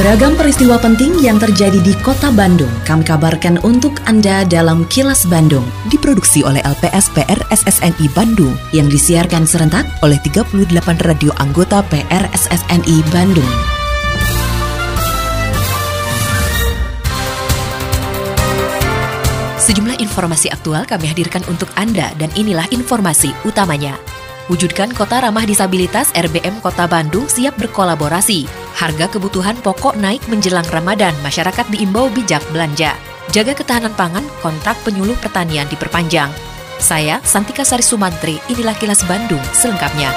Beragam peristiwa penting yang terjadi di kota Bandung kami kabarkan untuk Anda dalam Kilas Bandung. Diproduksi oleh LPS PRSSNI Bandung yang disiarkan serentak oleh 38 radio anggota PRSSNI Bandung. Sejumlah informasi aktual kami hadirkan untuk Anda dan inilah informasi utamanya. Wujudkan Kota Ramah Disabilitas RBM Kota Bandung siap berkolaborasi. Harga kebutuhan pokok naik menjelang Ramadan, masyarakat diimbau bijak belanja. Jaga ketahanan pangan, kontrak penyuluh pertanian diperpanjang. Saya, Santika Sari Sumantri, inilah kilas Bandung selengkapnya.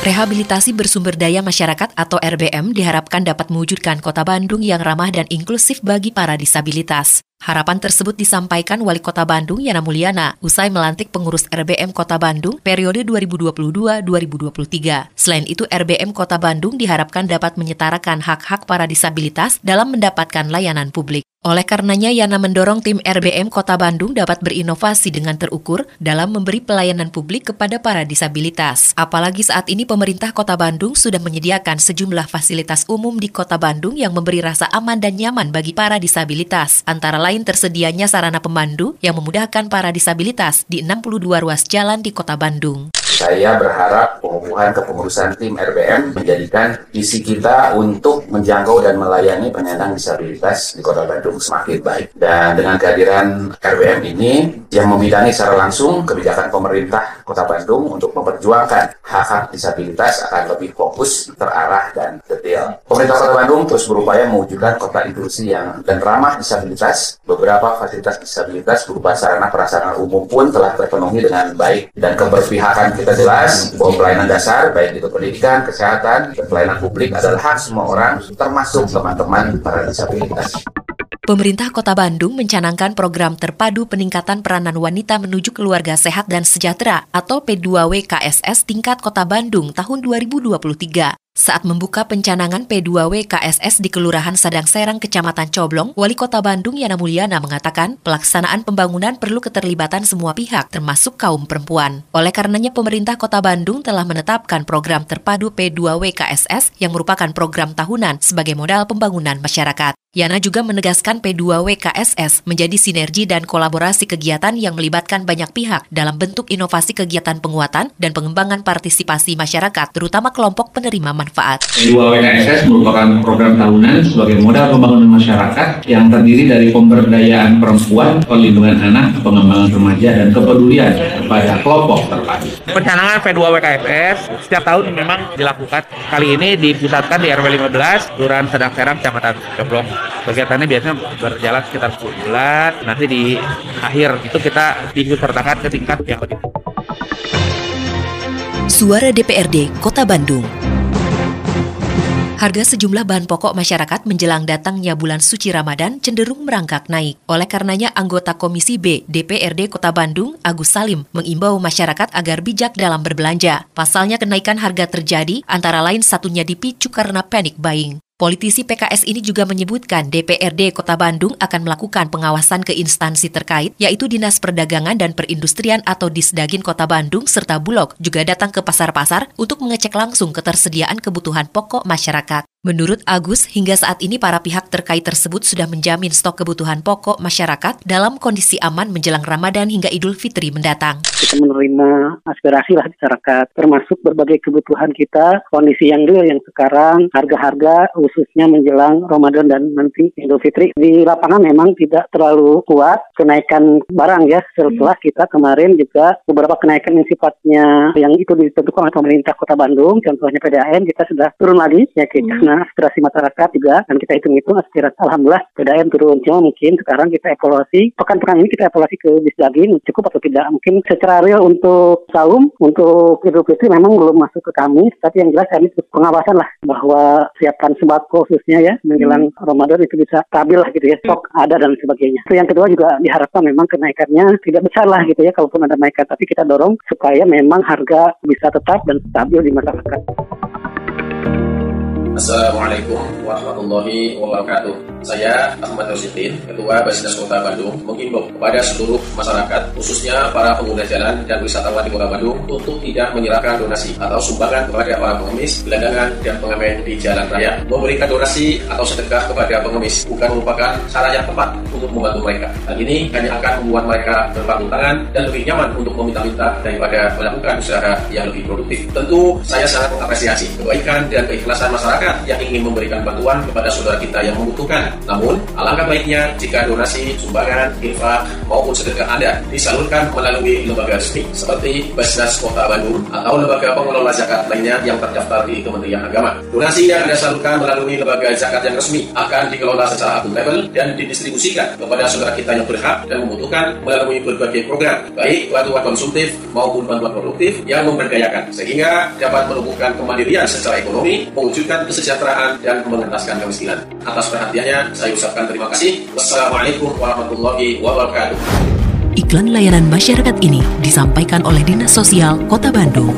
Rehabilitasi bersumber daya masyarakat atau RBM diharapkan dapat mewujudkan kota Bandung yang ramah dan inklusif bagi para disabilitas. Harapan tersebut disampaikan Wali Kota Bandung Yana Mulyana usai melantik pengurus RBM Kota Bandung periode 2022-2023. Selain itu, RBM Kota Bandung diharapkan dapat menyetarakan hak-hak para disabilitas dalam mendapatkan layanan publik. Oleh karenanya, Yana mendorong tim RBM Kota Bandung dapat berinovasi dengan terukur dalam memberi pelayanan publik kepada para disabilitas. Apalagi saat ini pemerintah Kota Bandung sudah menyediakan sejumlah fasilitas umum di Kota Bandung yang memberi rasa aman dan nyaman bagi para disabilitas. Antara lain tersedianya sarana pemandu yang memudahkan para disabilitas di 62 ruas jalan di Kota Bandung. Saya berharap pengukuhan kepengurusan tim RBM menjadikan visi kita untuk menjangkau dan melayani penyandang disabilitas di Kota Bandung semakin baik. Dan dengan kehadiran RBM ini yang membidangi secara langsung kebijakan pemerintah Kota Bandung untuk memperjuangkan hak-hak disabilitas akan lebih fokus, terarah, dan detail. Pemerintah Kota Bandung terus berupaya mewujudkan kota inklusi yang dan ramah disabilitas. Beberapa fasilitas disabilitas berupa sarana prasarana umum pun telah terpenuhi dengan baik dan keberpihakan kita kita jelas bahwa pelayanan dasar baik itu pendidikan, kesehatan, dan pelayanan publik adalah hak semua orang termasuk teman-teman para disabilitas. Pemerintah Kota Bandung mencanangkan program terpadu peningkatan peranan wanita menuju keluarga sehat dan sejahtera atau P2W KSS tingkat Kota Bandung tahun 2023. Saat membuka pencanangan P2W KSS di Kelurahan Sadang Serang, Kecamatan Coblong, Wali Kota Bandung Yana Mulyana mengatakan pelaksanaan pembangunan perlu keterlibatan semua pihak, termasuk kaum perempuan. Oleh karenanya pemerintah Kota Bandung telah menetapkan program terpadu P2W KSS yang merupakan program tahunan sebagai modal pembangunan masyarakat. Yana juga menegaskan P2W KSS menjadi sinergi dan kolaborasi kegiatan yang melibatkan banyak pihak dalam bentuk inovasi kegiatan penguatan dan pengembangan partisipasi masyarakat, terutama kelompok penerima manfaat. P2W KSS merupakan program tahunan sebagai modal pembangunan masyarakat yang terdiri dari pemberdayaan perempuan, perlindungan anak, pengembangan remaja, dan kepedulian kepada kelompok terpadu. Pencanangan P2W KSS setiap tahun memang dilakukan. Kali ini dipusatkan di RW 15, Kelurahan Sedang Serang, Kecamatan Keblong. Kegiatannya biasanya berjalan sekitar 10 bulan. Nanti di akhir itu kita disertakan ke tingkat yang lebih. Suara DPRD Kota Bandung. Harga sejumlah bahan pokok masyarakat menjelang datangnya bulan suci Ramadan cenderung merangkak naik. Oleh karenanya, anggota Komisi B DPRD Kota Bandung, Agus Salim, mengimbau masyarakat agar bijak dalam berbelanja. Pasalnya kenaikan harga terjadi, antara lain satunya dipicu karena panic buying. Politisi PKS ini juga menyebutkan DPRD Kota Bandung akan melakukan pengawasan ke instansi terkait, yaitu Dinas Perdagangan dan Perindustrian atau Disdagin Kota Bandung serta Bulog juga datang ke pasar-pasar untuk mengecek langsung ketersediaan kebutuhan pokok masyarakat. Menurut Agus, hingga saat ini para pihak terkait tersebut sudah menjamin stok kebutuhan pokok masyarakat dalam kondisi aman menjelang Ramadan hingga Idul Fitri mendatang. Kita menerima aspirasi lah masyarakat, termasuk berbagai kebutuhan kita, kondisi yang real yang sekarang, harga-harga khususnya menjelang Ramadan dan nanti Idul Fitri. Di lapangan memang tidak terlalu kuat kenaikan barang ya, setelah kita kemarin juga beberapa kenaikan yang sifatnya yang itu ditentukan oleh pemerintah Kota Bandung, contohnya PDAM, kita sudah turun lagi ya kita. Hmm aspirasi masyarakat juga dan kita hitung-hitung aspirasi alhamdulillah PDAM turun cuma mungkin sekarang kita evaluasi pekan-pekan ini kita evaluasi ke Disdagin cukup atau tidak mungkin secara real untuk saum untuk Idul Fitri memang belum masuk ke kami tapi yang jelas kami terus pengawasan lah bahwa siapkan sembako khususnya ya menjelang hmm. Ramadan itu bisa stabil lah gitu ya stok ada dan sebagainya itu yang kedua juga diharapkan memang kenaikannya tidak besar lah gitu ya kalaupun ada kenaikan tapi kita dorong supaya memang harga bisa tetap dan stabil di masyarakat. Assalamualaikum warahmatullahi wabarakatuh. Saya Ahmad Rosidin, Ketua Basnas Kota Bandung, menghimbau kepada seluruh masyarakat, khususnya para pengguna jalan dan wisatawan di Kota Bandung, untuk tidak menyerahkan donasi atau sumbangan kepada para pengemis, gelandangan, dan pengamen di jalan raya. Memberikan donasi atau sedekah kepada pengemis bukan merupakan cara yang tepat untuk membantu mereka. Hal ini hanya akan membuat mereka berpanggung tangan dan lebih nyaman untuk meminta-minta daripada melakukan usaha yang lebih produktif. Tentu saya sangat mengapresiasi kebaikan dan keikhlasan masyarakat yang ingin memberikan bantuan kepada saudara kita yang membutuhkan. Namun, alangkah baiknya jika donasi, sumbangan, infak, maupun sedekah Anda disalurkan melalui lembaga resmi seperti Basnas Kota Bandung atau lembaga pengelola zakat lainnya yang terdaftar di Kementerian Agama. Donasi yang Anda salurkan melalui lembaga zakat yang resmi akan dikelola secara akuntabel dan didistribusikan kepada saudara kita yang berhak dan membutuhkan melalui berbagai program, baik bantuan konsumtif maupun bantuan produktif yang memberdayakan, sehingga dapat menumbuhkan kemandirian secara ekonomi, mewujudkan kesejahteraan dan mengentaskan kemiskinan. Atas perhatiannya, saya ucapkan terima kasih. Wassalamualaikum warahmatullahi wabarakatuh. Iklan layanan masyarakat ini disampaikan oleh Dinas Sosial Kota Bandung.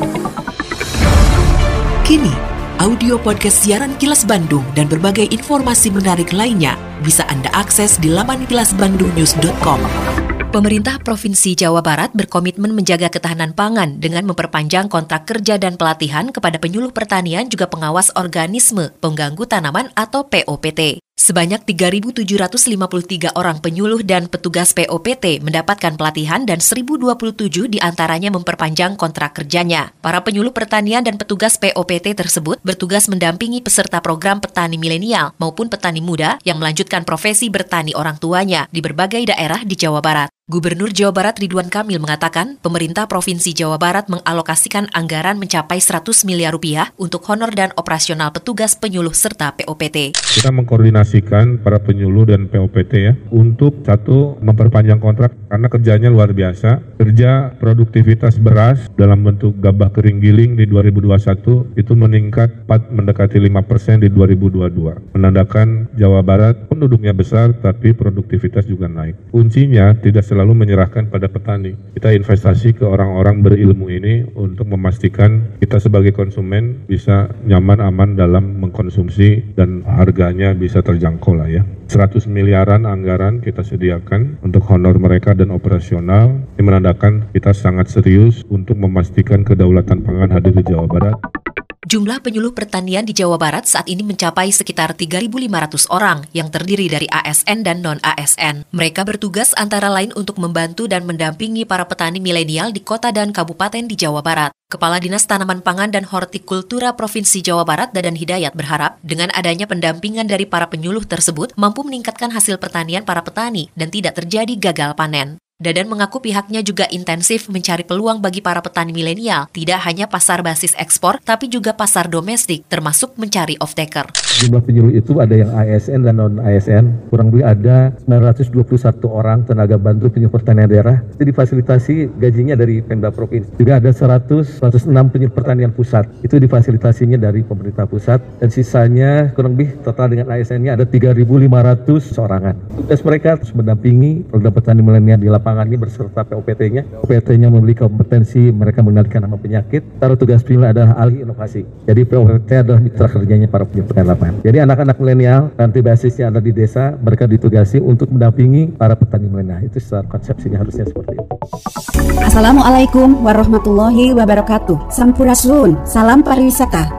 Kini, audio podcast siaran Kilas Bandung dan berbagai informasi menarik lainnya bisa Anda akses di laman kilasbandungnews.com. Pemerintah Provinsi Jawa Barat berkomitmen menjaga ketahanan pangan dengan memperpanjang kontrak kerja dan pelatihan kepada penyuluh pertanian juga pengawas organisme pengganggu tanaman atau POPT. Sebanyak 3.753 orang penyuluh dan petugas POPT mendapatkan pelatihan dan 1.027 di antaranya memperpanjang kontrak kerjanya. Para penyuluh pertanian dan petugas POPT tersebut bertugas mendampingi peserta program petani milenial maupun petani muda yang melanjutkan profesi bertani orang tuanya di berbagai daerah di Jawa Barat. Gubernur Jawa Barat Ridwan Kamil mengatakan pemerintah Provinsi Jawa Barat mengalokasikan anggaran mencapai 100 miliar rupiah untuk honor dan operasional petugas penyuluh serta POPT. Kita mengkoordinasikan para penyuluh dan POPT ya untuk satu memperpanjang kontrak karena kerjanya luar biasa. Kerja produktivitas beras dalam bentuk gabah kering giling di 2021 itu meningkat 4 mendekati 5 persen di 2022. Menandakan Jawa Barat penduduknya besar tapi produktivitas juga naik. Kuncinya tidak selalu selalu menyerahkan pada petani. Kita investasi ke orang-orang berilmu ini untuk memastikan kita sebagai konsumen bisa nyaman aman dalam mengkonsumsi dan harganya bisa terjangkau lah ya. 100 miliaran anggaran kita sediakan untuk honor mereka dan operasional. Ini menandakan kita sangat serius untuk memastikan kedaulatan pangan hadir di Jawa Barat. Jumlah penyuluh pertanian di Jawa Barat saat ini mencapai sekitar 3.500 orang yang terdiri dari ASN dan non-ASN. Mereka bertugas antara lain untuk membantu dan mendampingi para petani milenial di kota dan kabupaten di Jawa Barat. Kepala Dinas Tanaman Pangan dan Hortikultura Provinsi Jawa Barat Dadan Hidayat berharap dengan adanya pendampingan dari para penyuluh tersebut mampu meningkatkan hasil pertanian para petani dan tidak terjadi gagal panen. Dadan mengaku pihaknya juga intensif mencari peluang bagi para petani milenial, tidak hanya pasar basis ekspor, tapi juga pasar domestik, termasuk mencari off-taker. Jumlah penyuluh itu ada yang ASN dan non-ASN, kurang lebih ada 921 orang tenaga bantu penyuluh pertanian daerah, itu difasilitasi gajinya dari Pemda Provinsi. Juga ada 100, 106 penyuluh pertanian pusat, itu difasilitasinya dari pemerintah pusat, dan sisanya kurang lebih total dengan ASN-nya ada 3.500 seorangan. Tugas mereka terus mendampingi program petani milenial di lapangan lapangan ini berserta POPT-nya. POPT-nya memiliki kompetensi mereka mengendalikan nama penyakit. Taruh tugas pilih adalah ahli inovasi. Jadi POPT adalah mitra kerjanya para penyuluh lapangan. Jadi anak-anak milenial nanti basisnya ada di desa, mereka ditugasi untuk mendampingi para petani milenial. Itu secara konsepsinya harusnya seperti itu. Assalamualaikum warahmatullahi wabarakatuh. Sampurasun, salam pariwisata.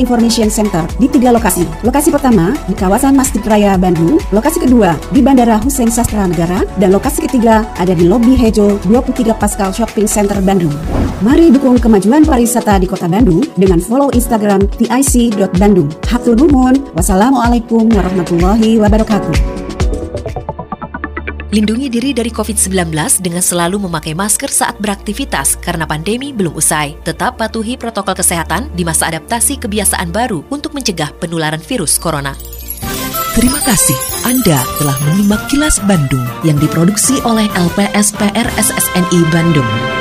Information Center di tiga lokasi. Lokasi pertama di kawasan Masjid Raya Bandung, lokasi kedua di Bandara Hussein Sastra Negara, dan lokasi ketiga ada di Lobi Hejo 23 Pascal Shopping Center Bandung. Mari dukung kemajuan pariwisata di Kota Bandung dengan follow Instagram tic.bandung. Hatur nuhun. Wassalamualaikum warahmatullahi wabarakatuh. Lindungi diri dari COVID-19 dengan selalu memakai masker saat beraktivitas karena pandemi belum usai. Tetap patuhi protokol kesehatan di masa adaptasi kebiasaan baru untuk mencegah penularan virus corona. Terima kasih Anda telah menyimak kilas Bandung yang diproduksi oleh LPSPR SSNI Bandung.